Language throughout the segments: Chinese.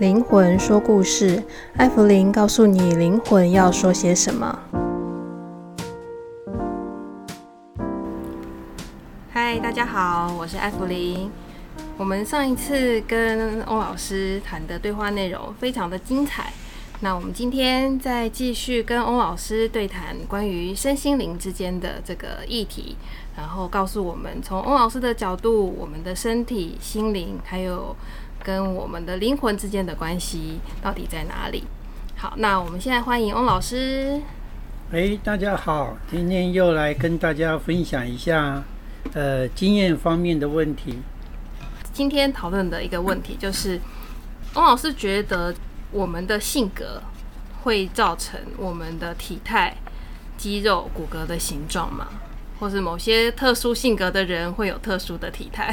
灵魂说故事，艾弗琳告诉你灵魂要说些什么。嗨，大家好，我是艾弗琳。我们上一次跟欧老师谈的对话内容非常的精彩，那我们今天再继续跟翁老师对谈关于身心灵之间的这个议题。然后告诉我们，从翁老师的角度，我们的身体、心灵，还有跟我们的灵魂之间的关系到底在哪里？好，那我们现在欢迎翁老师。哎，大家好，今天又来跟大家分享一下，呃，经验方面的问题。今天讨论的一个问题就是，翁老师觉得我们的性格会造成我们的体态、肌肉、骨骼的形状吗？或是某些特殊性格的人会有特殊的体态。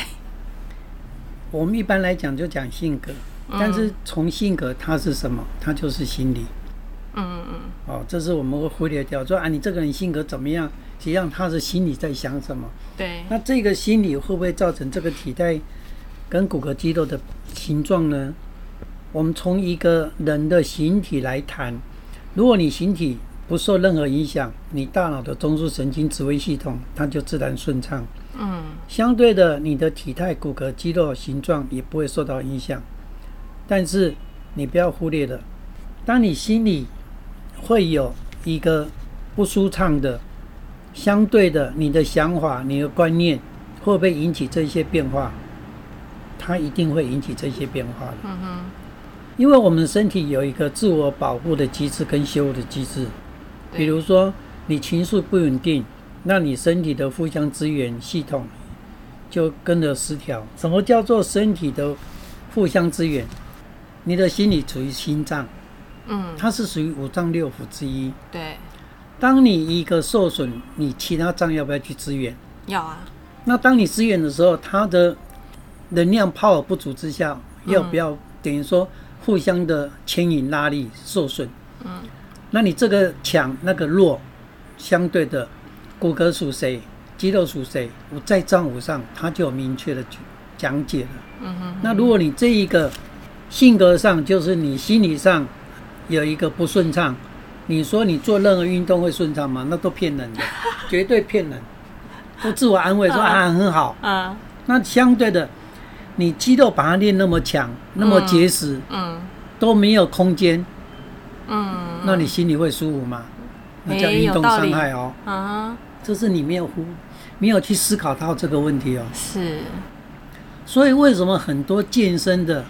我们一般来讲就讲性格，但是从性格它是什么？它就是心理。嗯嗯嗯。哦，这是我们会忽略掉，说啊，你这个人性格怎么样？实际上他是心里在想什么？对。那这个心理会不会造成这个体态跟骨骼肌肉的形状呢？我们从一个人的形体来谈，如果你形体。不受任何影响，你大脑的中枢神经指挥系统它就自然顺畅。嗯，相对的，你的体态、骨骼、肌肉形状也不会受到影响。但是你不要忽略了，当你心里会有一个不舒畅的，相对的，你的想法、你的观念会不会引起这些变化？它一定会引起这些变化的。嗯哼，因为我们身体有一个自我保护的机制跟修复的机制。比如说，你情绪不稳定，那你身体的互相支援系统就跟着失调。什么叫做身体的互相支援？你的心理处于心脏，嗯，它是属于五脏六腑之一。对。当你一个受损，你其他脏要不要去支援？要啊。那当你支援的时候，它的能量 power 不足之下，要不要等于说互相的牵引拉力受损？嗯。那你这个强，那个弱，相对的骨骼属谁，肌肉属谁，我在脏腑上它就有明确的讲解了。嗯哼。那如果你这一个性格上，就是你心理上有一个不顺畅，你说你做任何运动会顺畅吗？那都骗人的，绝对骗人。都自我安慰说啊很好。啊。那相对的，你肌肉把它练那么强，那么结实，嗯，都没有空间。嗯，那你心里会舒服吗？那叫运动伤害哦。啊，这是你没有呼，没有去思考到这个问题哦。是。所以为什么很多健身的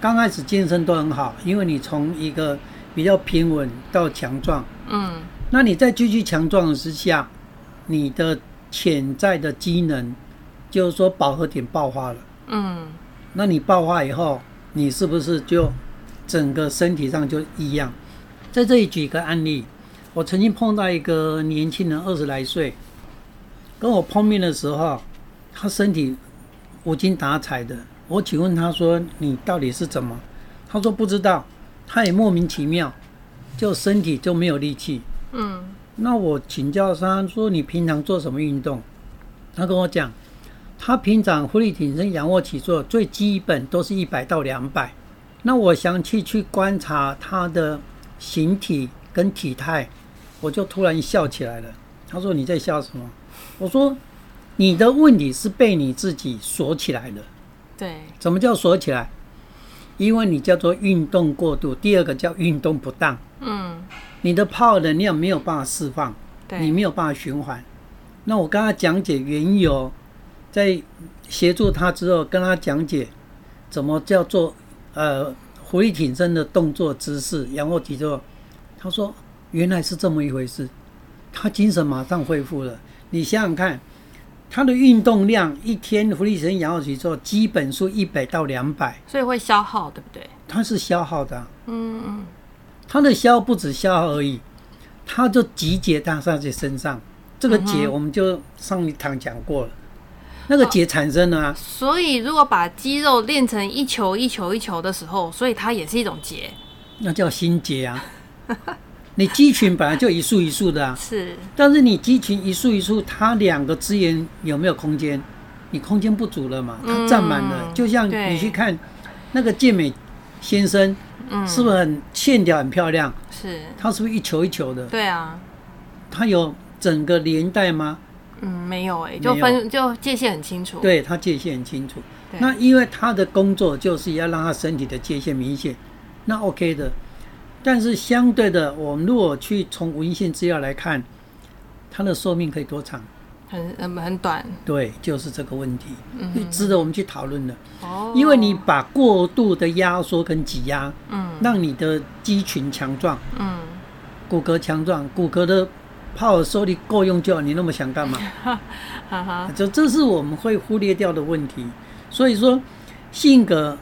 刚开始健身都很好？因为你从一个比较平稳到强壮。嗯。那你在继续强壮之下，你的潜在的机能就是说饱和点爆发了。嗯。那你爆发以后，你是不是就整个身体上就异样？在这里举个案例，我曾经碰到一个年轻人，二十来岁，跟我碰面的时候，他身体无精打采的。我请问他说：“你到底是怎么？”他说：“不知道。”他也莫名其妙，就身体就没有力气。嗯。那我请教他说：“你平常做什么运动？”他跟我讲，他平常伏地挺身、仰卧起坐最基本都是一百到两百。那我详细去观察他的。形体跟体态，我就突然笑起来了。他说：“你在笑什么？”我说：“你的问题是被你自己锁起来的。”对。怎么叫锁起来？因为你叫做运动过度，第二个叫运动不当。嗯。你的泡能量没有办法释放，对，你没有办法循环。那我跟他讲解缘由，在协助他之后，跟他讲解怎么叫做呃。狐狸挺身的动作姿势，仰卧起坐。他说：“原来是这么一回事。”他精神马上恢复了。你想想看，他的运动量一天狐狸挺身、仰卧起坐，基本数一百到两百，所以会消耗，对不对？他是消耗的。嗯嗯。他的消不止消耗而已，他就集结在他自己身上。这个结我们就上一堂讲过了。那个结产生了啊，所以如果把肌肉练成一球一球一球的时候，所以它也是一种结，那叫心结啊。你肌群本来就一束一束的啊，是，但是你肌群一束一束，它两个资源有没有空间？你空间不足了嘛，它占满了，就像你去看那个健美先生，嗯，是不是很线条很漂亮？是。他是不是一球一球的？对啊。他有整个连带吗？嗯，没有哎、欸，就分就界限很清楚。对，他界限很清楚。那因为他的工作就是要让他身体的界限明显，那 OK 的。但是相对的，我们如果去从文献资料来看，他的寿命可以多长？很很很短。对，就是这个问题，嗯，值得我们去讨论的。哦，因为你把过度的压缩跟挤压，嗯，让你的肌群强壮，嗯，骨骼强壮，骨骼的。泡收力够用就好，你那么想干嘛？哈哈，就这是我们会忽略掉的问题。所以说，性格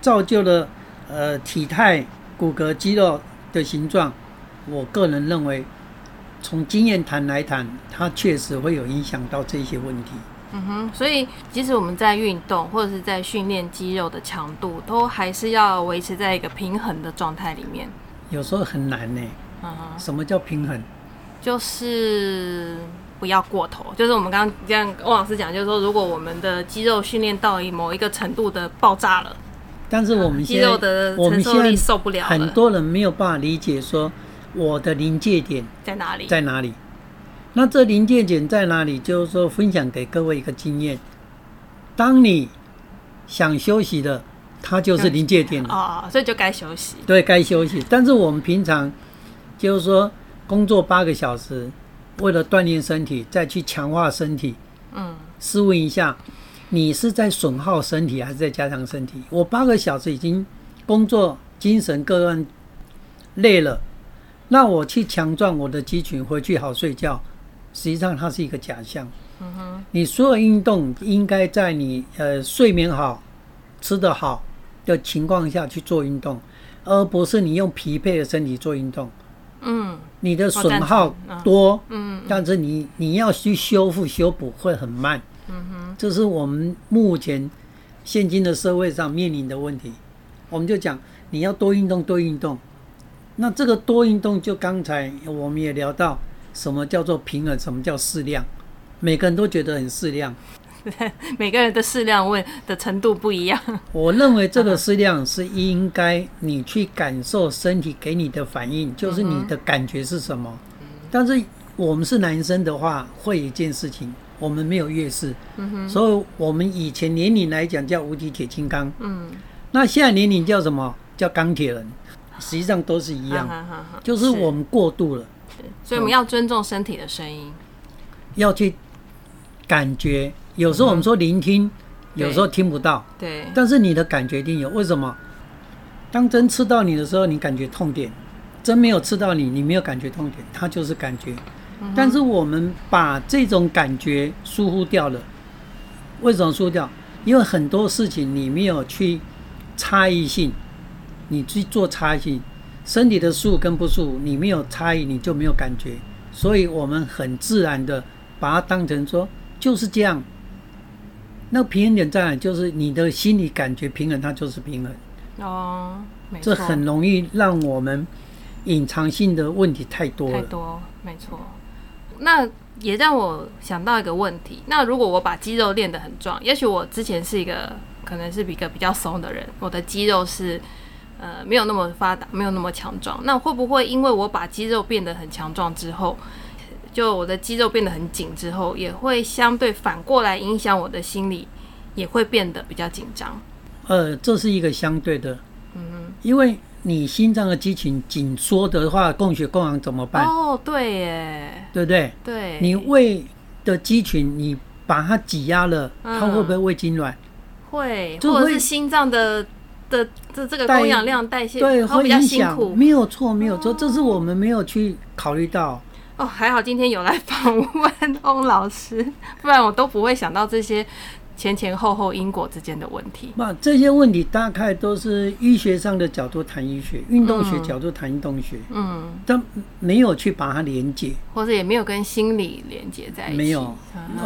造就了呃体态、骨骼、肌肉的形状。我个人认为，从经验谈来谈，它确实会有影响到这些问题。嗯哼，所以即使我们在运动或者是在训练肌肉的强度，都还是要维持在一个平衡的状态里面。有时候很难呢。嗯哼，什么叫平衡？就是不要过头，就是我们刚刚这样，翁老师讲，就是说，如果我们的肌肉训练到某一个程度的爆炸了，但是我们肌肉的承受力受不了，很多人没有办法理解说我的临界点在哪里，在哪里？那这临界点在哪里？就是说，分享给各位一个经验：当你想休息的，它就是临界点了啊，所以就该休息。对，该休息。但是我们平常就是说。工作八个小时，为了锻炼身体，再去强化身体。嗯，试问一下，你是在损耗身体，还是在加强身体？我八个小时已经工作，精神各样累了，那我去强壮我的肌群，回去好睡觉，实际上它是一个假象。嗯哼，你所有运动应该在你呃睡眠好、吃得好的情况下去做运动，而不是你用疲惫的身体做运动。嗯，你的损耗多，嗯，但是你你要去修复修补会很慢，嗯哼，这是我们目前现今的社会上面临的问题。我们就讲你要多运动，多运动。那这个多运动，就刚才我们也聊到，什么叫做平衡，什么叫适量，每个人都觉得很适量。每个人的适量问的程度不一样。我认为这个适量是应该你去感受身体给你的反应，就是你的感觉是什么。但是我们是男生的话，会一件事情，我们没有月事。所以我们以前年龄来讲叫无敌铁金刚。嗯。那现在年龄叫什么？叫钢铁人。实际上都是一样，就是我们过度了。所以我们要尊重身体的声音，要去感觉。有时候我们说聆听，有时候听不到。对。但是你的感觉一定有，为什么？当针刺到你的时候，你感觉痛点；针没有刺到你，你没有感觉痛点，它就是感觉。但是我们把这种感觉疏忽掉了。为什么疏忽掉？因为很多事情你没有去差异性，你去做差异性，身体的舒服跟不舒服，你没有差异，你就没有感觉。所以我们很自然的把它当成说就是这样。那平衡点在哪？就是你的心理感觉平衡，它就是平衡。哦，没错。这很容易让我们隐藏性的问题太多了。太多，没错。那也让我想到一个问题：那如果我把肌肉练得很壮，也许我之前是一个可能是一个比较松的人，我的肌肉是呃没有那么发达，没有那么强壮。那会不会因为我把肌肉变得很强壮之后，就我的肌肉变得很紧之后，也会相对反过来影响我的心理，也会变得比较紧张。呃，这是一个相对的，嗯哼，因为你心脏的肌群紧缩的话，供血供氧怎么办？哦，对耶，对不对？对，你胃的肌群你把它挤压了，它会不会胃痉挛？会，或者是心脏的的这这个供氧量代谢对，会比较辛苦。没有错，没有错，这是我们没有去考虑到。哦，还好今天有来访问翁老师，不然我都不会想到这些前前后后因果之间的问题。那这些问题大概都是医学上的角度谈医学，运动学角度谈运动学，嗯，但没有去把它连接，或者也没有跟心理连接在一起。没有，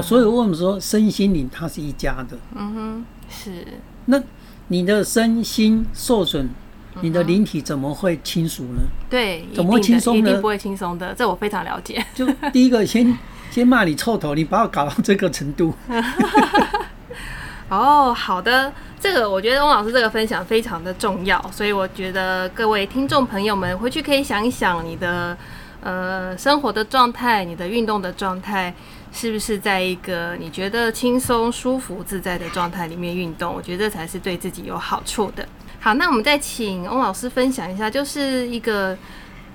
所以我们说身心灵它是一家的。嗯哼，是。那你的身心受损。你的灵体怎么会轻熟呢？对，怎么会轻松呢？一定不会轻松的，这我非常了解。就第一个先先骂你臭头，你把我搞到这个程度。哦，好的，这个我觉得翁老师这个分享非常的重要，所以我觉得各位听众朋友们回去可以想一想你的呃生活的状态，你的运动的状态是不是在一个你觉得轻松、舒服、自在的状态里面运动？我觉得这才是对自己有好处的。好，那我们再请翁老师分享一下，就是一个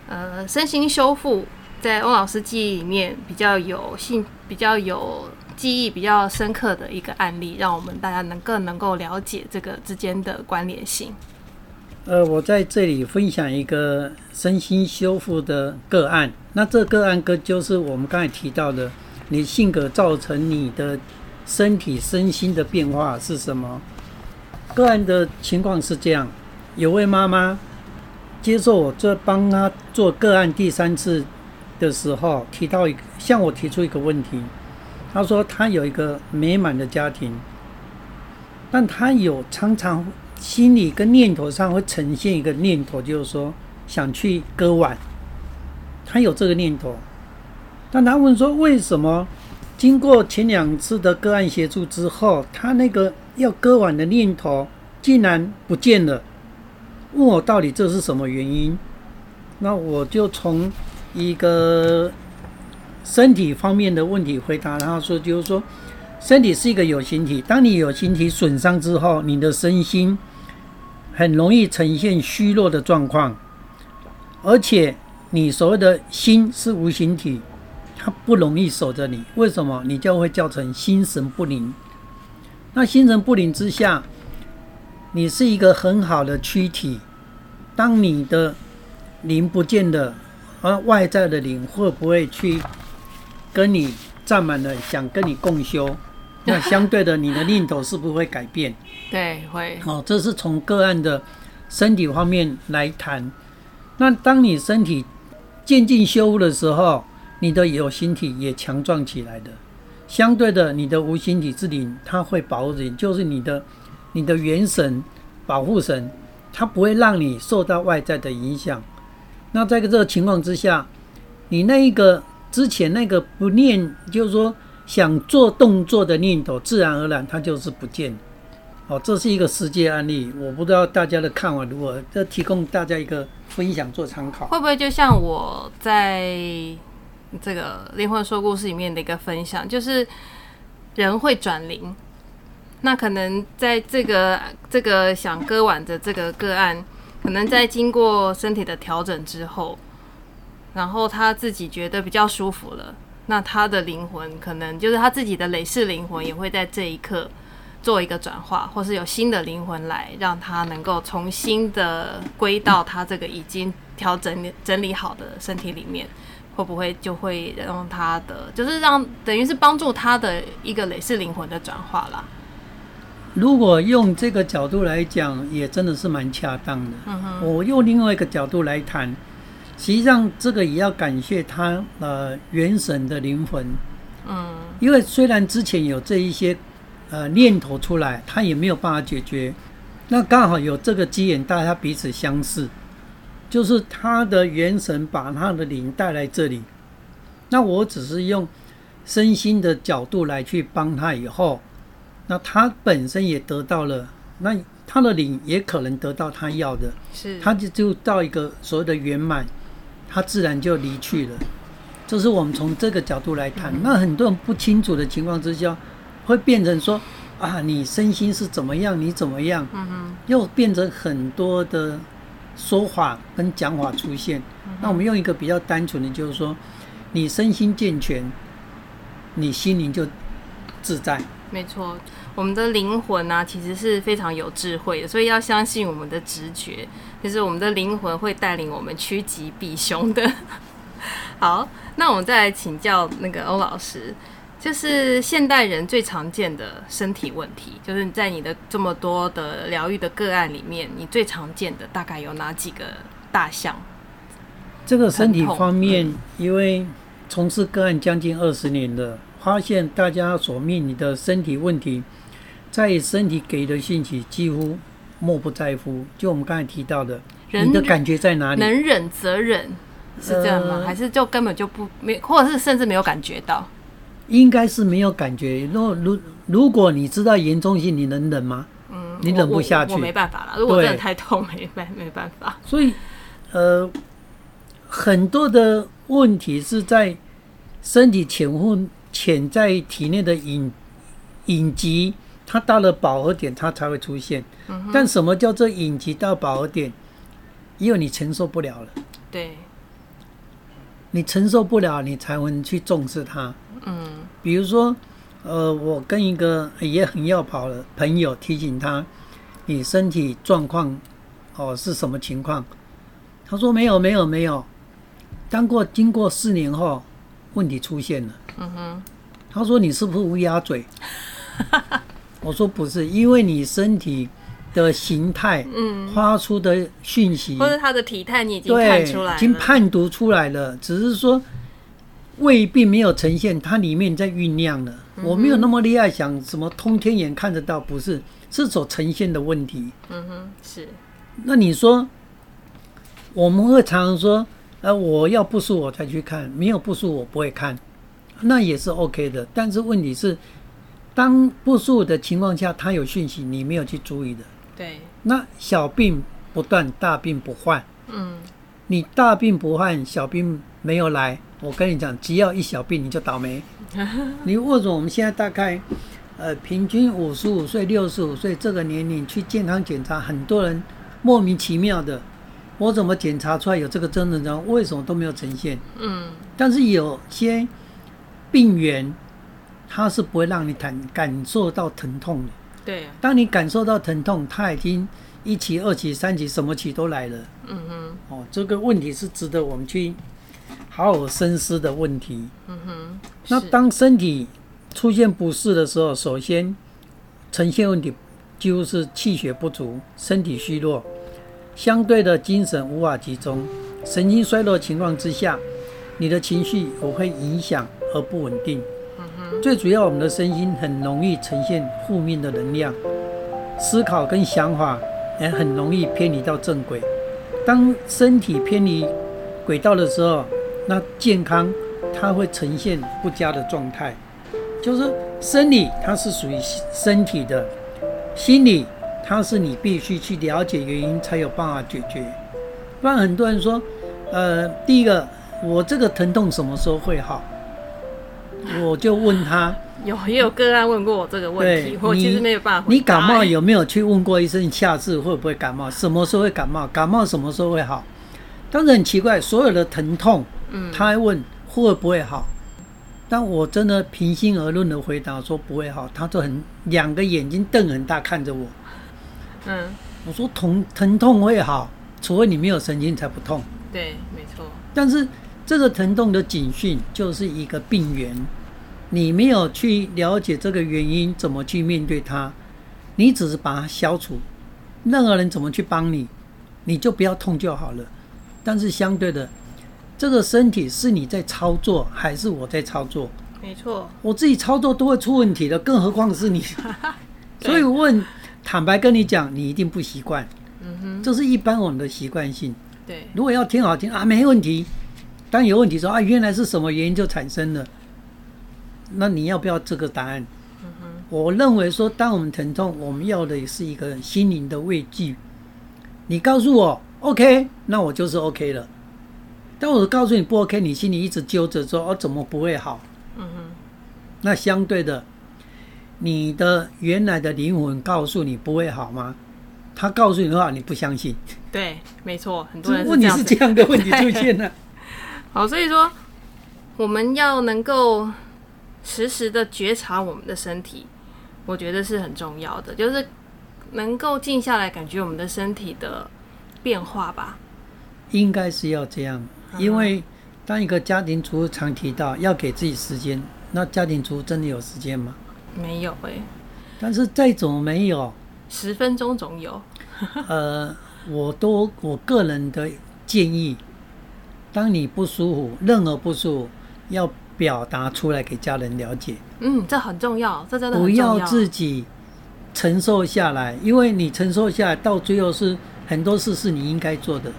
呃身心修复，在翁老师记忆里面比较有幸、比较有。记忆比较深刻的一个案例，让我们大家能更能够了解这个之间的关联性。呃，我在这里分享一个身心修复的个案。那这个案个就是我们刚才提到的，你性格造成你的身体身心的变化是什么？个案的情况是这样：有位妈妈接受我这帮她做个案第三次的时候，提到一个向我提出一个问题。她说她有一个美满的家庭，但她有常常心里跟念头上会呈现一个念头，就是说想去割腕。她有这个念头，但她问说为什么经过前两次的个案协助之后，他那个要割腕的念头竟然不见了？问我到底这是什么原因？那我就从一个。身体方面的问题回答，然后说就是说，身体是一个有形体，当你有形体损伤之后，你的身心很容易呈现虚弱的状况，而且你所谓的心是无形体，它不容易守着你。为什么？你就会造成心神不宁。那心神不宁之下，你是一个很好的躯体，当你的灵不见了，而外在的灵会不会去？跟你占满了，想跟你共修，那相对的，你的念头是不是会改变？对，会。哦，这是从个案的身体方面来谈。那当你身体渐进修复的时候，你的有形体也强壮起来的。相对的，你的无形体之灵，它会保护你，就是你的你的元神、保护神，它不会让你受到外在的影响。那在这个情况之下，你那一个。之前那个不念，就是说想做动作的念头，自然而然它就是不见。哦，这是一个实际案例，我不知道大家的看法如何，这提供大家一个分享做参考。会不会就像我在这个灵魂说故事里面的一个分享，就是人会转灵，那可能在这个这个想割腕的这个个案，可能在经过身体的调整之后。然后他自己觉得比较舒服了，那他的灵魂可能就是他自己的累世灵魂也会在这一刻做一个转化，或是有新的灵魂来让他能够重新的归到他这个已经调整整理好的身体里面，会不会就会让他的就是让等于是帮助他的一个累世灵魂的转化啦？如果用这个角度来讲，也真的是蛮恰当的。嗯哼，我用另外一个角度来谈。实际上，这个也要感谢他呃元神的灵魂，嗯，因为虽然之前有这一些呃念头出来，他也没有办法解决。那刚好有这个机缘，大家彼此相识，就是他的元神把他的灵带来这里。那我只是用身心的角度来去帮他，以后，那他本身也得到了，那他的灵也可能得到他要的，是，他就就到一个所谓的圆满。他自然就离去了，这是我们从这个角度来谈。那很多人不清楚的情况之下，会变成说啊，你身心是怎么样，你怎么样？又变成很多的说法跟讲法出现。那我们用一个比较单纯的，就是说，你身心健全，你心灵就自在。没错。我们的灵魂呢、啊，其实是非常有智慧的，所以要相信我们的直觉，就是我们的灵魂会带领我们趋吉避凶的。好，那我们再来请教那个欧老师，就是现代人最常见的身体问题，就是在你的这么多的疗愈的个案里面，你最常见的大概有哪几个大项？这个身体方面，嗯、因为从事个案将近二十年了，发现大家所面临的身体问题。在身体给的信息几乎莫不在乎，就我们刚才提到的，你的感觉在哪里？能忍则忍，是这样吗？呃、还是就根本就不没，或者是甚至没有感觉到？应该是没有感觉。如如如果你知道严重性，你能忍吗？嗯，你忍不下去，我，没办法了。如果真的太痛，没办没办法。所以，呃，很多的问题是在身体潜伏潜在体内的隐隐疾，它到了饱和点，它才会出现。嗯、但什么叫做隐疾到饱和点？因为你承受不了了。对。你承受不了，你才会去重视它。嗯。比如说。呃，我跟一个也很要跑的朋友提醒他，你身体状况哦是什么情况？他说没有没有没有，当过经过四年后，问题出现了。嗯哼，他说你是不是乌鸦嘴？我说不是，因为你身体的形态，嗯，发出的讯息，或者他的体态，你已经看出来，已经判读出来了，只是说。胃并没有呈现，它里面在酝酿了。我没有那么厉害，想什么通天眼看得到，不是，是所呈现的问题。嗯哼，是。那你说，我们会常常说，呃，我要不舒我才去看，没有不舒我不会看，那也是 OK 的。但是问题是，当不舒的情况下，它有讯息，你没有去注意的。对。那小病不断，大病不患。嗯。你大病不患，小病没有来。我跟你讲，只要一小病你就倒霉。你或者我们现在大概，呃，平均五十五岁、六十五岁这个年龄去健康检查，很多人莫名其妙的，我怎么检查出来有这个症状呢？为什么都没有呈现？嗯。但是有些病原，它是不会让你感感受到疼痛的。对。当你感受到疼痛，它已经一期、二期、三期，什么期都来了。嗯哼。哦，这个问题是值得我们去。好好深思的问题。嗯哼，那当身体出现不适的时候，首先呈现问题就是气血不足、身体虚弱，相对的精神无法集中，神经衰弱情况之下，你的情绪我会影响而不稳定。嗯哼，最主要我们的身心很容易呈现负面的能量，思考跟想法也很容易偏离到正轨。当身体偏离轨道的时候，那健康，它会呈现不佳的状态，就是生理它是属于身体的，心理它是你必须去了解原因才有办法解决。不然很多人说，呃，第一个我这个疼痛什么时候会好？我就问他，有也有个案问过我这个问题，我其实没有办法。你感冒有没有去问过医生，下次会不会感冒？什么时候会感冒？感冒什么时候会好？当然很奇怪，所有的疼痛。他还问会不会好？但我真的平心而论的回答说不会好。他就很两个眼睛瞪很大看着我。嗯，我说疼疼痛会好，除非你没有神经才不痛。对，没错。但是这个疼痛的警讯就是一个病源，你没有去了解这个原因，怎么去面对它？你只是把它消除。任何人怎么去帮你，你就不要痛就好了。但是相对的。这个身体是你在操作还是我在操作？没错，我自己操作都会出问题的，更何况是你。所以我问，坦白跟你讲，你一定不习惯。嗯哼，这是一般我们的习惯性。对，如果要听好听啊，没问题。当有问题说啊，原来是什么原因就产生了，那你要不要这个答案？嗯哼，我认为说，当我们疼痛，我们要的也是一个心灵的慰藉。你告诉我 OK，那我就是 OK 了。但我告诉你不 OK，你心里一直揪着说哦，怎么不会好？嗯哼。那相对的，你的原来的灵魂告诉你不会好吗？他告诉你的话，你不相信。对，没错，很多人问题是这样的问题出现了。好，所以说我们要能够实时的觉察我们的身体，我觉得是很重要的，就是能够静下来，感觉我们的身体的变化吧。应该是要这样。因为当一个家庭主妇常提到要给自己时间，那家庭主妇真的有时间吗？没有哎、欸。但是再怎么没有，十分钟总有。呃，我都我个人的建议，当你不舒服，任何不舒服，要表达出来给家人了解。嗯，这很重要，这真的不要自己承受下来，因为你承受下来，到最后是很多事是你应该做的。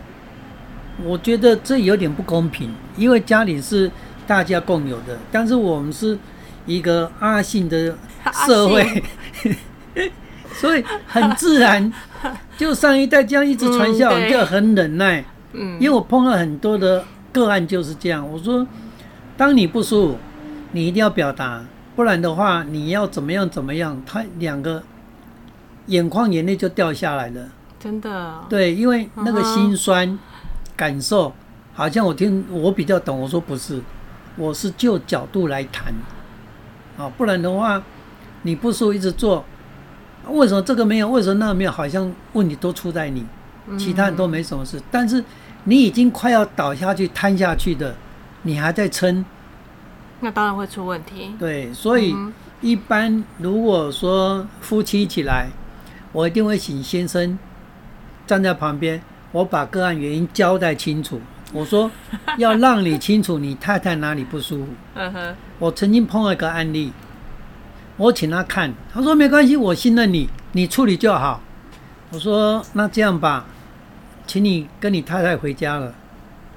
我觉得这有点不公平，因为家里是大家共有的，但是我们是一个阿信的社会，所以很自然，就上一代这样一直传下来，就很忍耐。嗯，因为我碰到很多的个案就是这样。我说，当你不舒服，你一定要表达，不然的话，你要怎么样怎么样，他两个眼眶眼泪就掉下来了。真的。对，因为那个心酸感受，好像我听我比较懂。我说不是，我是就角度来谈。啊，不然的话，你不说一直做，为什么这个没有？为什么那个没有？好像问题都出在你，其他人都没什么事。但是你已经快要倒下去、瘫下去的，你还在撑，那当然会出问题。对，所以一般如果说夫妻一起来，我一定会请先生站在旁边，我把个案原因交代清楚。我说 要让你清楚你太太哪里不舒服。嗯哼。我曾经碰到一个案例，我请他看，他说没关系，我信任你，你处理就好。我说那这样吧，请你跟你太太回家了，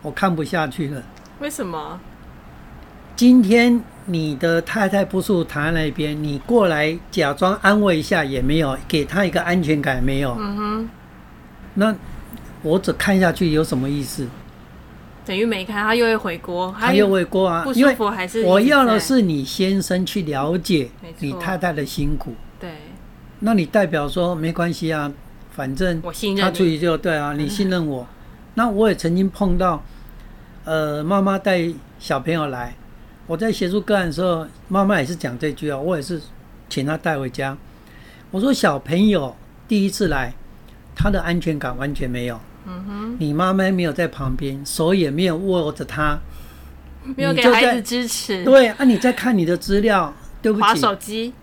我看不下去了。为什么？今天你的太太不舒服躺在那边，你过来假装安慰一下也没有，给她一个安全感没有。嗯哼。那我只看下去有什么意思？等于没看，他又会回锅，他又会锅啊！不舒服还是我要的是你先生去了解你太太的辛苦。对，那你代表说没关系啊，反正他出去就对啊，你信任我。那我也曾经碰到，呃，妈妈带小朋友来，我在协助个案的时候，妈妈也是讲这句啊，我也是请他带回家。我说小朋友第一次来，他的安全感完全没有。嗯哼，你妈妈没有在旁边，手也没有握着他，没有给孩子支持。对啊，你在看你的资料，对不起，滑手机。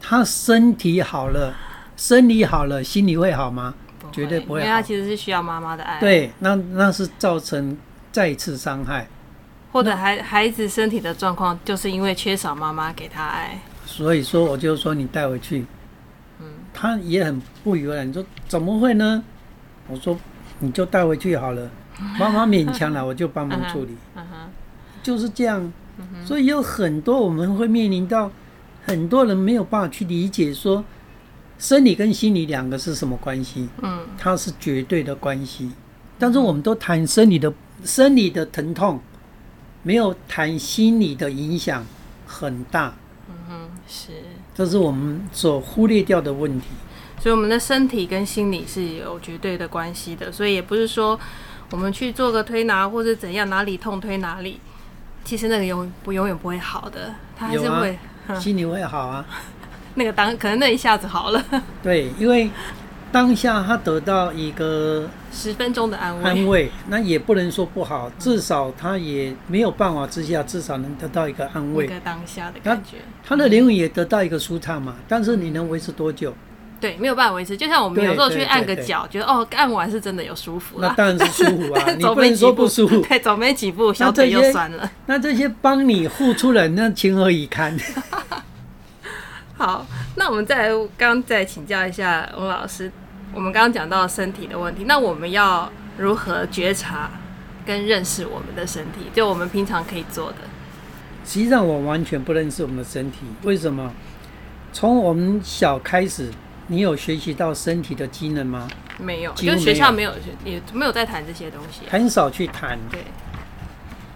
他身体好了，生理好了，心理会好吗？绝对不会。因为他其实是需要妈妈的爱。对，那那是造成再次伤害，或者孩孩子身体的状况，就是因为缺少妈妈给他爱。所以说，我就说你带回去，嗯，他也很不以为然。你说怎么会呢？我说。你就带回去好了，妈妈勉强了，我就帮忙处理，就是这样。所以有很多我们会面临到，很多人没有办法去理解说，生理跟心理两个是什么关系？嗯，它是绝对的关系。但是我们都谈生理的生理的疼痛，没有谈心理的影响很大。嗯哼，是，这是我们所忽略掉的问题。所以我们的身体跟心理是有绝对的关系的，所以也不是说我们去做个推拿或者怎样，哪里痛推哪里，其实那个永不永远不会好的，他还是会、啊、心里会好啊。那个当可能那一下子好了，对，因为当下他得到一个十分钟的安慰，安慰那也不能说不好，至少他也没有办法之下，至少能得到一个安慰，一个当下的感觉，他，他的灵魂也得到一个舒畅嘛。但是你能维持多久？对，没有办法维持。就像我们有时候去按个脚，觉得哦，按完是真的有舒服。那当然是舒服啊，你不能说不舒服。对，走没几步，小腿又酸了。那这些帮你付出人，那情何以堪？好，那我们再来，刚再请教一下翁老师，我们刚刚讲到身体的问题，那我们要如何觉察跟认识我们的身体？就我们平常可以做的。实际上，我完全不认识我们的身体。为什么？从我们小开始。你有学习到身体的机能吗？没有，就学校没有，也没有在谈这些东西，很少去谈。对，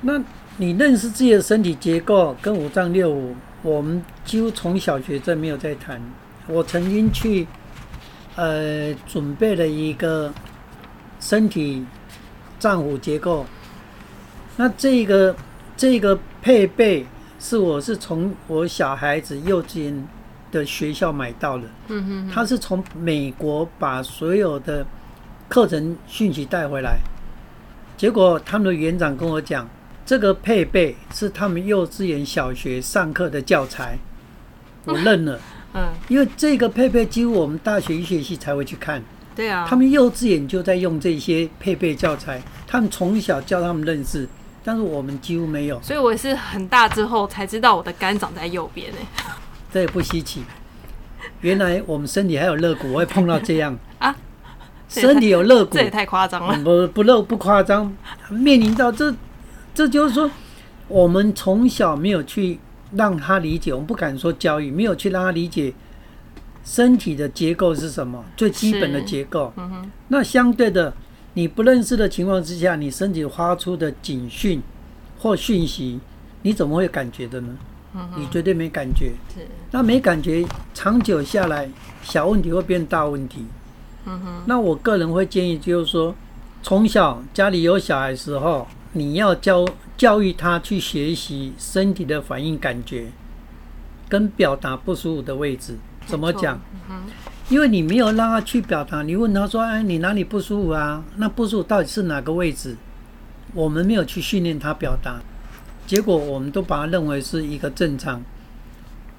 那你认识自己的身体结构跟五脏六腑，我们几乎从小学就没有在谈。我曾经去，呃，准备了一个身体脏腑结构，那这个这个配备是我是从我小孩子幼稚园。的学校买到了，嗯哼，他是从美国把所有的课程讯息带回来，结果他们的园长跟我讲，这个配备是他们幼稚园、小学上课的教材，我认了，嗯，因为这个配备几乎我们大学医学系才会去看，对啊，他们幼稚园就在用这些配备教材，他们从小教他们认识，但是我们几乎没有，所以我是很大之后才知道我的肝长在右边这也不稀奇，原来我们身体还有肋骨，我会碰到这样 啊，身体有肋骨，这也太夸张了。不不漏不夸张，面临到这，这就是说，我们从小没有去让他理解，我们不敢说教育，没有去让他理解身体的结构是什么，最基本的结构。嗯哼。那相对的，你不认识的情况之下，你身体发出的警讯或讯息，你怎么会感觉的呢？嗯。你绝对没感觉。是。那没感觉，长久下来，小问题会变大问题。嗯哼。那我个人会建议，就是说，从小家里有小孩的时候，你要教。教育他去学习身体的反应感觉，跟表达不舒服的位置怎么讲？因为你没有让他去表达，你问他说：“哎，你哪里不舒服啊？那不舒服到底是哪个位置？”我们没有去训练他表达，结果我们都把它认为是一个正常。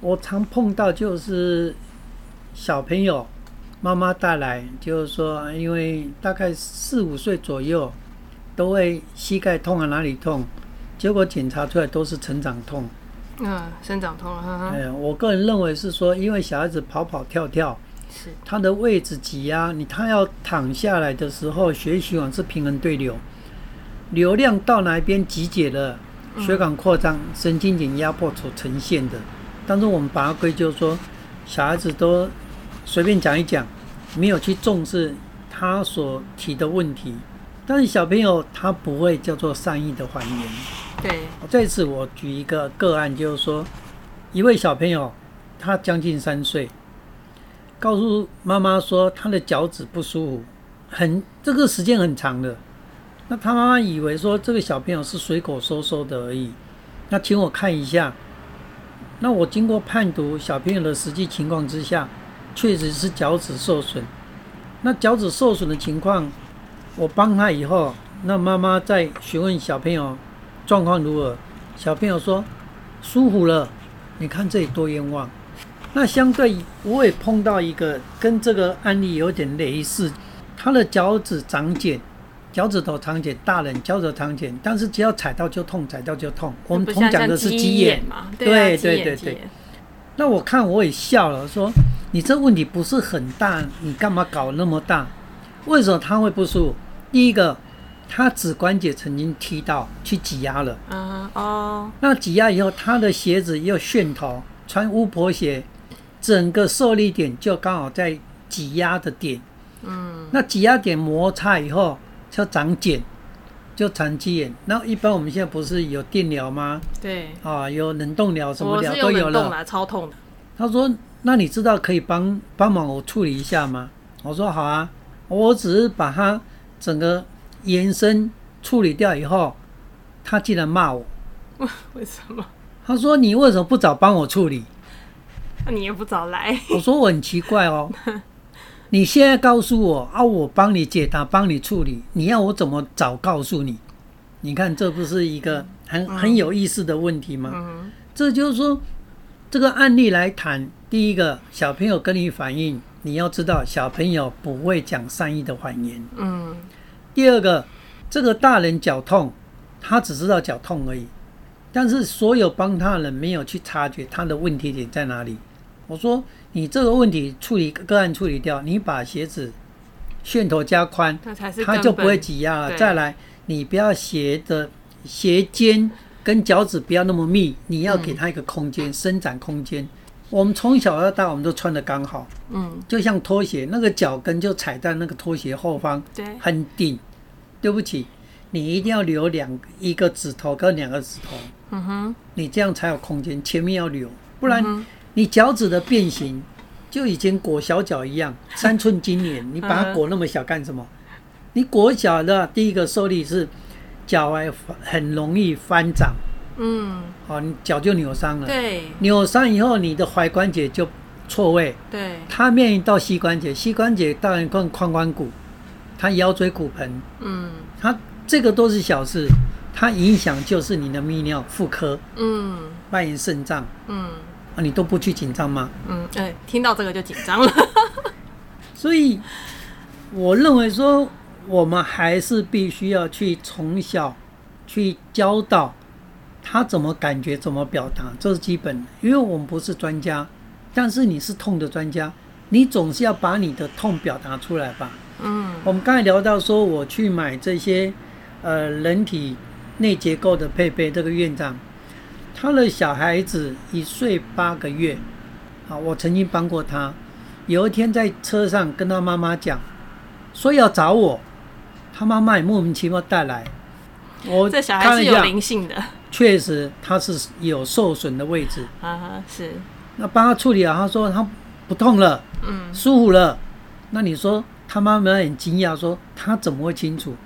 我常碰到就是小朋友妈妈带来，就是说，因为大概四五岁左右都会膝盖痛啊，哪里痛？结果检查出来都是成长痛，嗯，生长痛了。哎，我个人认为是说，因为小孩子跑跑跳跳，是他的位置挤压，你他要躺下来的时候，血液循环是平衡对流，流量到哪一边集结了，血管扩张、神经紧压迫所呈现的。但是我们把它归咎说，小孩子都随便讲一讲，没有去重视他所提的问题。但是小朋友他不会叫做善意的还原。对，这次我举一个个案，就是说，一位小朋友，他将近三岁，告诉妈妈说他的脚趾不舒服，很这个时间很长的。那他妈妈以为说这个小朋友是随口说说的而已。那请我看一下，那我经过判读小朋友的实际情况之下，确实是脚趾受损。那脚趾受损的情况，我帮他以后，那妈妈再询问小朋友。状况如何？小朋友说舒服了。你看这里多冤枉。那相对我也碰到一个跟这个案例有点类似，他的脚趾长茧，脚趾头长茧，大人脚趾头长茧，但是只要踩到就痛，踩到就痛。我们同讲的是鸡眼嘛？对对对对。那我看我也笑了，说你这问题不是很大，你干嘛搞那么大？为什么他会不舒服？第一个。他指关节曾经踢到，去挤压了。嗯哦。那挤压以后，他的鞋子又楦头，穿巫婆鞋，整个受力点就刚好在挤压的点。嗯。那挤压点摩擦以后，就长茧，就长鸡眼。那一般我们现在不是有电疗吗？对。啊，有冷冻疗，什么疗都有了。超痛的。他说：“那你知道可以帮帮忙我处理一下吗？”我说：“好啊，我只是把它整个。”延伸处理掉以后，他竟然骂我。为什么？他说：“你为什么不早帮我处理？那 你也不早来。”我说：“我很奇怪哦，你现在告诉我啊，我帮你解答，帮你处理，你要我怎么早告诉你？你看，这不是一个很很有意思的问题吗？嗯、这就是说，这个案例来谈，第一个小朋友跟你反映，你要知道，小朋友不会讲善意的谎言。嗯。第二个，这个大人脚痛，他只知道脚痛而已，但是所有帮他的人没有去察觉他的问题点在哪里。我说，你这个问题处理个案处理掉，你把鞋子楦头加宽，它就不会挤压了。再来，你不要鞋的鞋尖跟脚趾不要那么密，你要给它一个空间，伸展空间。我们从小到大，我们都穿的刚好，嗯，就像拖鞋，那个脚跟就踩在那个拖鞋后方，对，很顶。对不起，你一定要留两一个指头跟两个指头，嗯哼，你这样才有空间，前面要留，不然你脚趾的变形就已经裹小脚一样，三寸金莲，你把它裹那么小干什么？你裹小的第一个受力是脚踝很容易翻掌，嗯，好，你脚就扭伤了，对，扭伤以后你的踝关节就错位，对，它面临到膝关节，膝关节当然更髋关骨，它腰椎骨盆，嗯，它这个都是小事，它影响就是你的泌尿、妇科，嗯，蔓延肾脏，嗯，啊，你都不去紧张吗？嗯，哎，听到这个就紧张了。所以，我认为说，我们还是必须要去从小去教导他怎么感觉、怎么表达，这是基本的。因为我们不是专家，但是你是痛的专家，你总是要把你的痛表达出来吧。嗯，我们刚才聊到说，我去买这些，呃，人体内结构的配备。这个院长，他的小孩子一岁八个月，啊，我曾经帮过他。有一天在车上跟他妈妈讲，说要找我，他妈妈也莫名其妙带来。我这小孩是有灵性的，确实他是有受损的位置。啊，是。那帮他处理了，他说他不痛了，嗯，舒服了。那你说他妈妈很惊讶，说他怎么会清楚？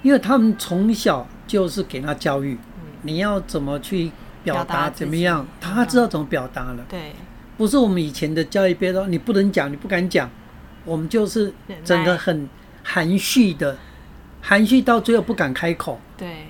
因为他们从小就是给他教育，你要怎么去。表达怎么样？他知道怎么表达了。对，不是我们以前的教育，别说你不能讲，你不敢讲。我们就是整个很含蓄的，含蓄到最后不敢开口。对，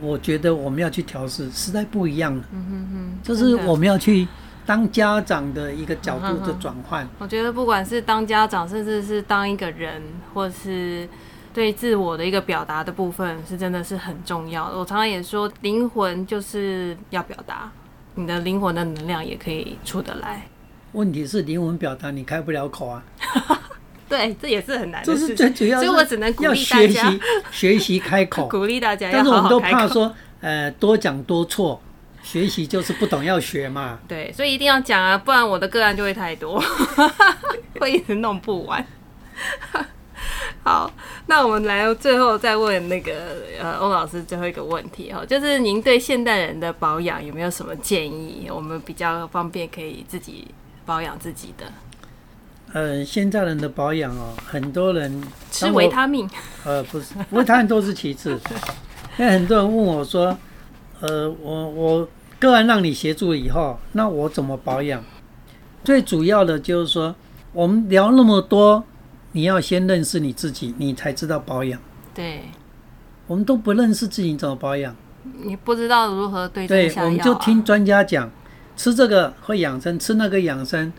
我觉得我们要去调试，实在不一样了。嗯哼哼，就是我们要去当家长的一个角度的转换。我觉得不管是当家长，甚至是当一个人，或是。对自我的一个表达的部分是真的是很重要的。我常常也说，灵魂就是要表达，你的灵魂的能量也可以出得来。问题是灵魂表达你开不了口啊。对，这也是很难的。这是最主要，所以我只能鼓励大家学习开口，鼓励大家。但是我们都怕说，呃，多讲多错。学习就是不懂要学嘛。对，所以一定要讲啊，不然我的个案就会太多，会一直弄不完。好，那我们来最后再问那个呃欧老师最后一个问题哈，就是您对现代人的保养有没有什么建议？我们比较方便可以自己保养自己的。呃，现在人的保养哦，很多人吃维他命。呃，不是，维他命都是其次。因为很多人问我说，呃，我我个案让你协助以后，那我怎么保养？最主要的就是说，我们聊那么多。你要先认识你自己，你才知道保养。对，我们都不认识自己，你怎么保养？你不知道如何对症下药啊。对，我们就听专家讲，吃这个会养生，吃那个养生。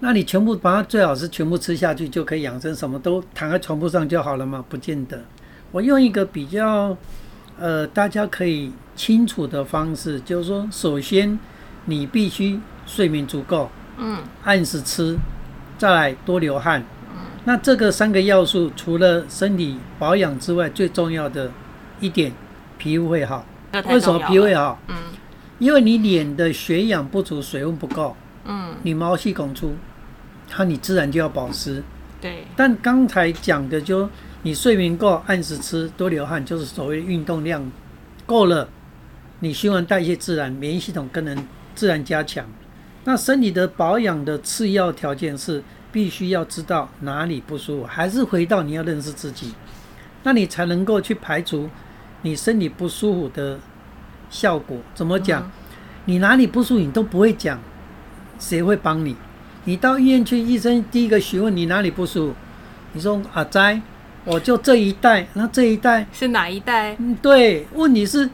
那你全部把它最好是全部吃下去就可以养生，什么都躺在床铺上就好了吗？不见得。我用一个比较呃大家可以清楚的方式，就是说，首先你必须睡眠足够，嗯，按时吃，再来多流汗。那这个三个要素，除了身体保养之外，最重要的一点，皮肤会好。为什么皮肤会好？嗯，因为你脸的血氧不足，水分不够，嗯，你毛细孔粗，它你自然就要保湿。对。但刚才讲的就你睡眠够，按时吃，多流汗，就是所谓运动量够了，你循环代谢自然，免疫系统更能自然加强。那身体的保养的次要条件是。必须要知道哪里不舒服，还是回到你要认识自己，那你才能够去排除你身体不舒服的效果。怎么讲？你哪里不舒服，你都不会讲，谁会帮你？你到医院去，医生第一个询问你哪里不舒服，你说阿灾，我就这一带，那这一带是哪一带？嗯，对，问题是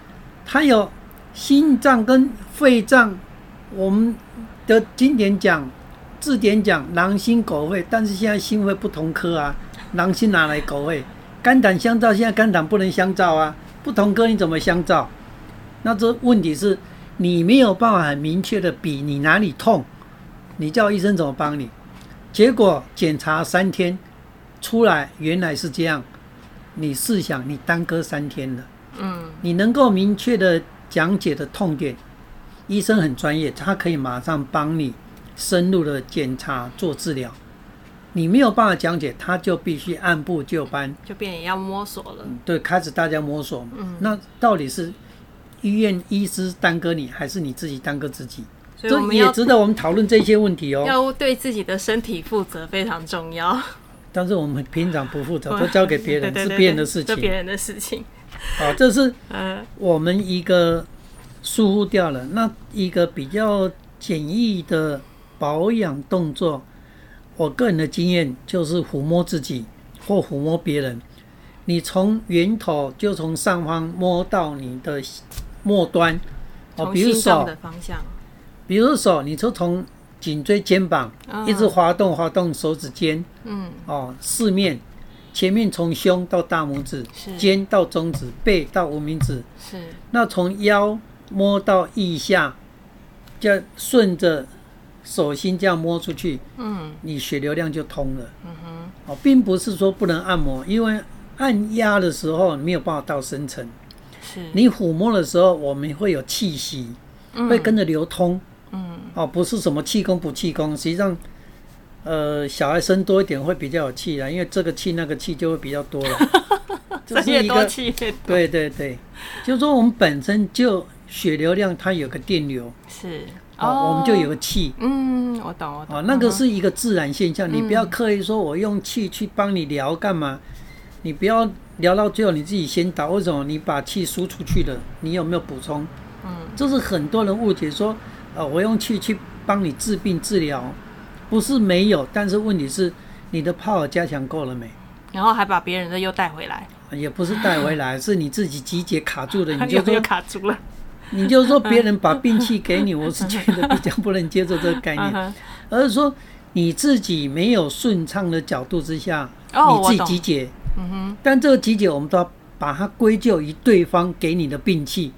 他有心脏跟肺脏，我们的经典讲。字典讲狼心狗肺，但是现在心肺不同科啊，狼心哪来狗肺？肝胆相照，现在肝胆不能相照啊，不同科你怎么相照？那这问题是你没有办法很明确的比你哪里痛，你叫医生怎么帮你？结果检查三天出来原来是这样，你试想你耽搁三天了，嗯，你能够明确的讲解的痛点，医生很专业，他可以马上帮你。深入的检查做治疗，你没有办法讲解，他就必须按部就班，就变也要摸索了。对，开始大家摸索。嗯，那到底是医院医师耽搁你，还是你自己耽搁自己？所以我们也值得我们讨论这些问题哦。要对自己的身体负责非常重要。但是我们平常不负责，都交给别人，是别人的事情。别人的事情。好，这是我们一个疏忽掉了。那一个比较简易的。保养动作，我个人的经验就是抚摸自己或抚摸别人。你从源头就从上方摸到你的末端，哦，比如手，比如手，你就从颈椎、肩膀一直滑动滑动手指尖，嗯，哦，四面，前面从胸到大拇指，肩到中指，背到无名指，是。那从腰摸到腋下，就顺着。手心这样摸出去，嗯，你血流量就通了，嗯哼，哦，并不是说不能按摩，因为按压的时候没有办法到深层，是。你抚摸的时候，我们会有气息，会跟着流通。嗯，哦，不是什么气功不气功，实际上，呃，小孩生多一点会比较有气啦，因为这个气那个气就会比较多了。这是一个对对对，就是说我们本身就血流量它有个电流，是哦，我们就有个气。嗯，我懂我懂。哦，那个是一个自然现象，你不要刻意说我用气去帮你聊干嘛？你不要聊到最后你自己先倒，为什么？你把气输出去了，你有没有补充？嗯，这是很多人误解说。呃，我用气去帮你治病治疗，不是没有，但是问题是你的 power 加强够了没？然后还把别人的又带回来，也不是带回来，是你自己集结卡住了，你就说卡住了。你就说别人把病气给你，我是觉得比较不能接受这个概念，而是说你自己没有顺畅的角度之下，你自己集结。嗯哼。但这个集结，我们都要把它归咎于对方给你的病气。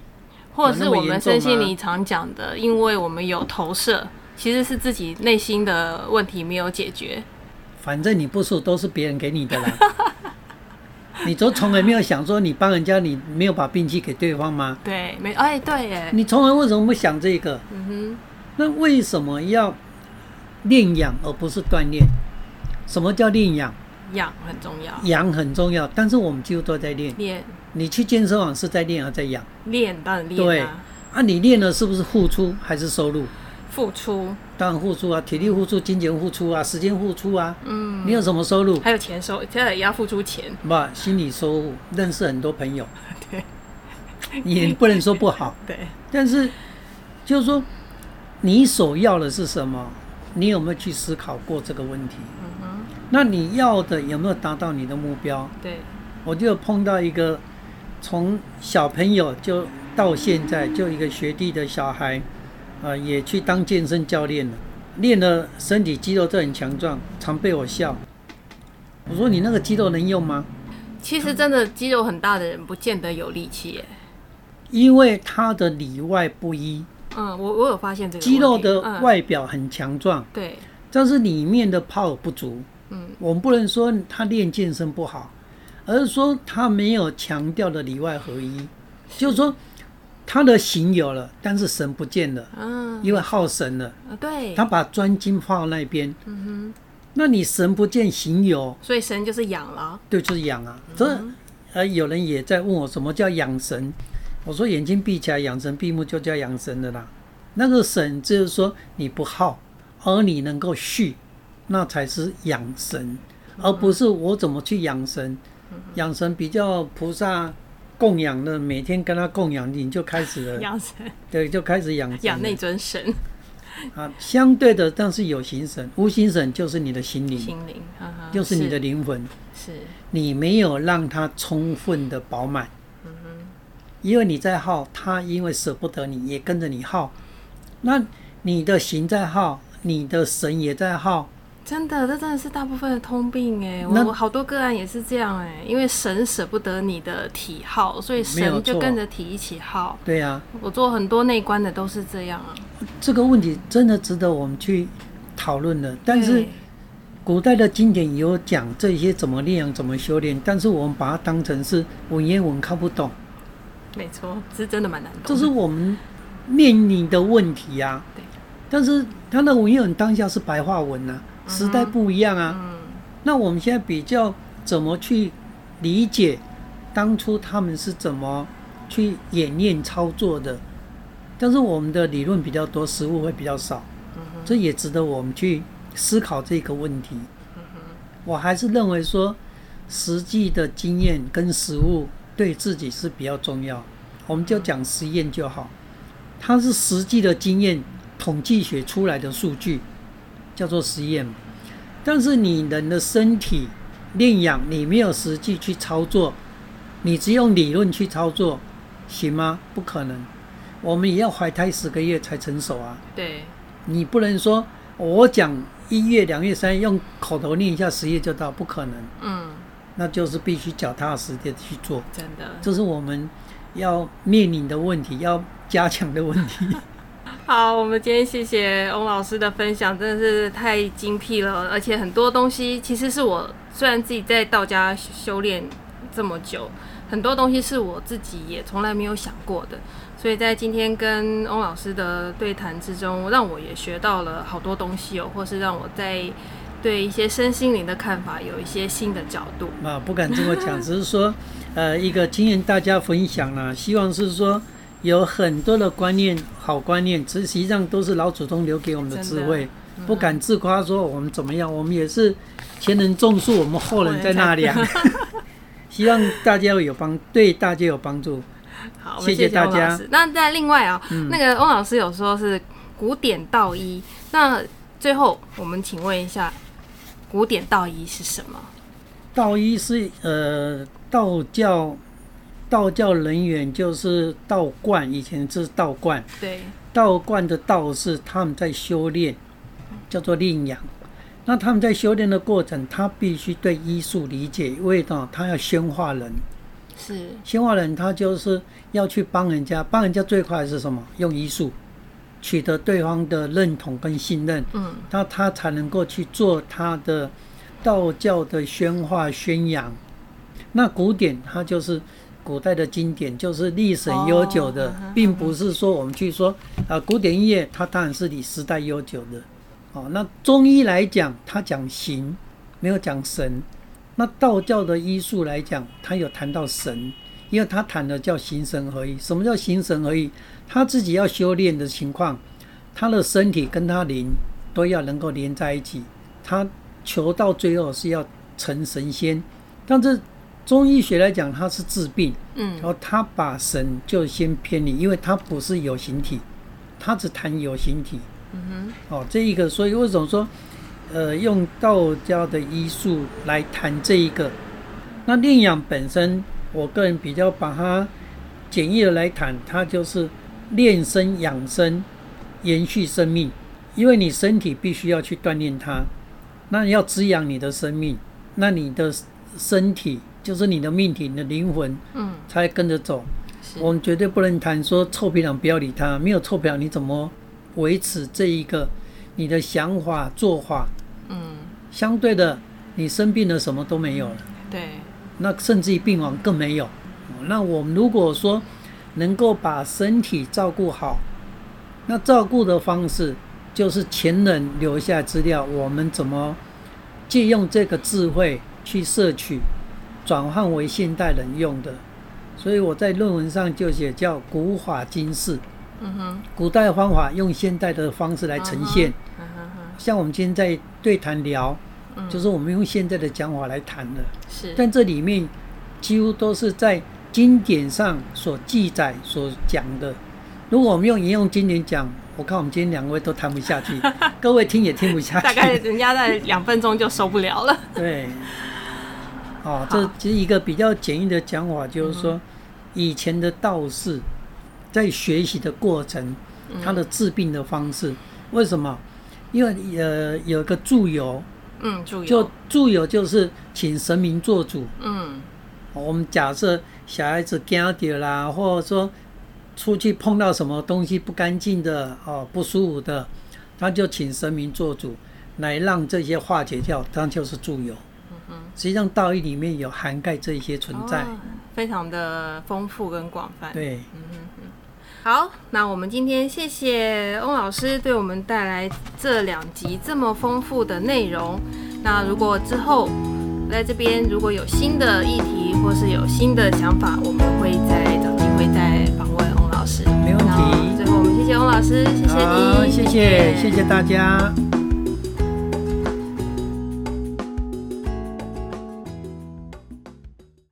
或者是我们身心灵常讲的，因为我们有投射，其实是自己内心的问题没有解决。反正你不说都是别人给你的啦，你都从来没有想说你帮人家，你没有把病气给对方吗？对，没哎，对耶。你从来为什么不想这个？嗯哼。那为什么要练养而不是锻炼？什么叫练养？养很重要，养很重要，但是我们几乎都在练练。你去健身房是在练还是在养？练当然练啊。对啊，你练了是不是付出还是收入？付出。当然付出啊，体力付出，金钱付出啊，时间付出啊。嗯。你有什么收入？还有钱收，现在也要付出钱。不，心理收入，认识很多朋友。对。也不能说不好。对。但是，就是说，你所要的是什么？你有没有去思考过这个问题？嗯哼。那你要的有没有达到你的目标？对。我就碰到一个。从小朋友就到现在，就一个学弟的小孩，啊，也去当健身教练了，练了身体肌肉都很强壮，常被我笑。我说你那个肌肉能用吗？其实真的肌肉很大的人不见得有力气耶，因为他的里外不一。嗯，我我有发现这个肌肉的外表很强壮，对，但是里面的 power 不足。嗯，我们不能说他练健身不好。而是说他没有强调的里外合一，就是说他的形有了，但是神不见了，嗯，因为耗神了，对，他把专精放到那边，嗯哼，那你神不见形有，所以神就是养了，对，就是养啊。这呃，有人也在问我什么叫养神，我说眼睛闭起来养神闭目就叫养神的啦。那个神就是说你不耗，而你能够续，那才是养神，而不是我怎么去养神。养神比较菩萨供养的，每天跟他供养，你就开始了养神，对，就开始养养那尊神。啊。相对的，但是有形神、无形神就是你的心灵，心灵，就是你的灵魂，是，你没有让它充分的饱满，嗯哼，因为你在耗，他因为舍不得你，也跟着你耗，那你的形在耗，你的神也在耗。真的，这真的是大部分的通病哎，我好多个案也是这样哎，因为神舍不得你的体耗，所以神就跟着体一起耗。对呀，我做很多内观的都是这样啊。这个问题真的值得我们去讨论的。但是古代的经典有讲这些怎么练、怎么修炼，但是我们把它当成是文言文看不懂。没错，是真的蛮难懂。这是我们面临的问题呀。对，但是他的文言文当下是白话文呐。时代不一样啊，嗯，那我们现在比较怎么去理解当初他们是怎么去演练操作的？但是我们的理论比较多，实物会比较少，这也值得我们去思考这个问题。我还是认为说，实际的经验跟实物对自己是比较重要，我们就讲实验就好。它是实际的经验，统计学出来的数据。叫做实验，但是你人的身体练养，你没有实际去操作，你只用理论去操作，行吗？不可能，我们也要怀胎十个月才成熟啊。对，你不能说我讲一月、两月、三月用口头念一下，十月就到，不可能。嗯，那就是必须脚踏实地去做。真的，这是我们要面临的问题，要加强的问题。好，我们今天谢谢翁老师的分享，真的是太精辟了，而且很多东西其实是我虽然自己在道家修炼这么久，很多东西是我自己也从来没有想过的。所以在今天跟翁老师的对谈之中，让我也学到了好多东西哦，或是让我在对一些身心灵的看法有一些新的角度。啊，不敢这么讲，只是说，呃，一个经验大家分享啦，希望是说有很多的观念，好观念，实际上都是老祖宗留给我们的智慧。嗯、不敢自夸说我们怎么样，我们也是前人种树，我们后人在纳凉。希望大家有帮，对大家有帮助。好，谢谢大家。那在另外啊，嗯、那个翁老师有说是古典道医。那最后我们请问一下，古典道医是什么？道医是呃道教道教人员，就是道观，以前是道观。对，道观的道士他们在修炼，叫做炼养。那他们在修炼的过程，他必须对医术理解，因为呢，他要宣化人。是宣化人，他就是要去帮人家，帮人家最快是什么？用医术取得对方的认同跟信任，嗯，那他才能够去做他的道教的宣化宣扬。那古典，它就是古代的经典，就是历史悠久的，并不是说我们去说啊，古典音乐它当然是你时代悠久的。哦，那中医来讲，它讲形，没有讲神。那道教的医术来讲，它有谈到神，因为它谈的叫形神合一。什么叫形神合一？他自己要修炼的情况，他的身体跟他灵都要能够连在一起。他求到最后是要成神仙。但是中医学来讲，它是治病，嗯，然后他把神就先偏离，因为他不是有形体，他只谈有形体。嗯哼，哦，这一个，所以为什么说？呃，用道家的医术来谈这一个，那炼养本身，我个人比较把它简易的来谈，它就是练身养生，延续生命。因为你身体必须要去锻炼它，那你要滋养你的生命，那你的身体就是你的命体，你的灵魂，嗯，才跟着走。我们绝对不能谈说臭皮囊不要理他，没有臭皮囊你怎么维持这一个你的想法做法？嗯，相对的，你生病了，什么都没有了。对，那甚至于病亡更没有。那我们如果说能够把身体照顾好，那照顾的方式就是前人留下资料，我们怎么借用这个智慧去摄取，转换为现代人用的。所以我在论文上就写叫古法今式。嗯哼，古代方法用现代的方式来呈现。嗯像我们今天在对谈聊，嗯、就是我们用现在的讲法来谈的，是。但这里面几乎都是在经典上所记载、所讲的。如果我们用引用经典讲，我看我们今天两位都谈不下去，各位听也听不下去。大概人家在两分钟就受不了了。对。哦，这其实一个比较简易的讲法，就是说，以前的道士在学习的过程，他的治病的方式，为什么？因为呃有个祝由，嗯，祝由就祝由就是请神明做主，嗯，我们假设小孩子惊掉啦，或者说出去碰到什么东西不干净的哦，不舒服的，他就请神明做主，来让这些化解掉，这样就是祝由。嗯，实际上道义里面有涵盖这一些存在，哦，非常的丰富跟广泛。对，嗯嗯嗯。好，那我们今天谢谢翁老师对我们带来这两集这么丰富的内容。那如果之后在这边如果有新的议题或是有新的想法，我们会再找机会再访问翁老师。没问题。最后我们谢谢翁老师，谢谢你，谢谢谢谢大家。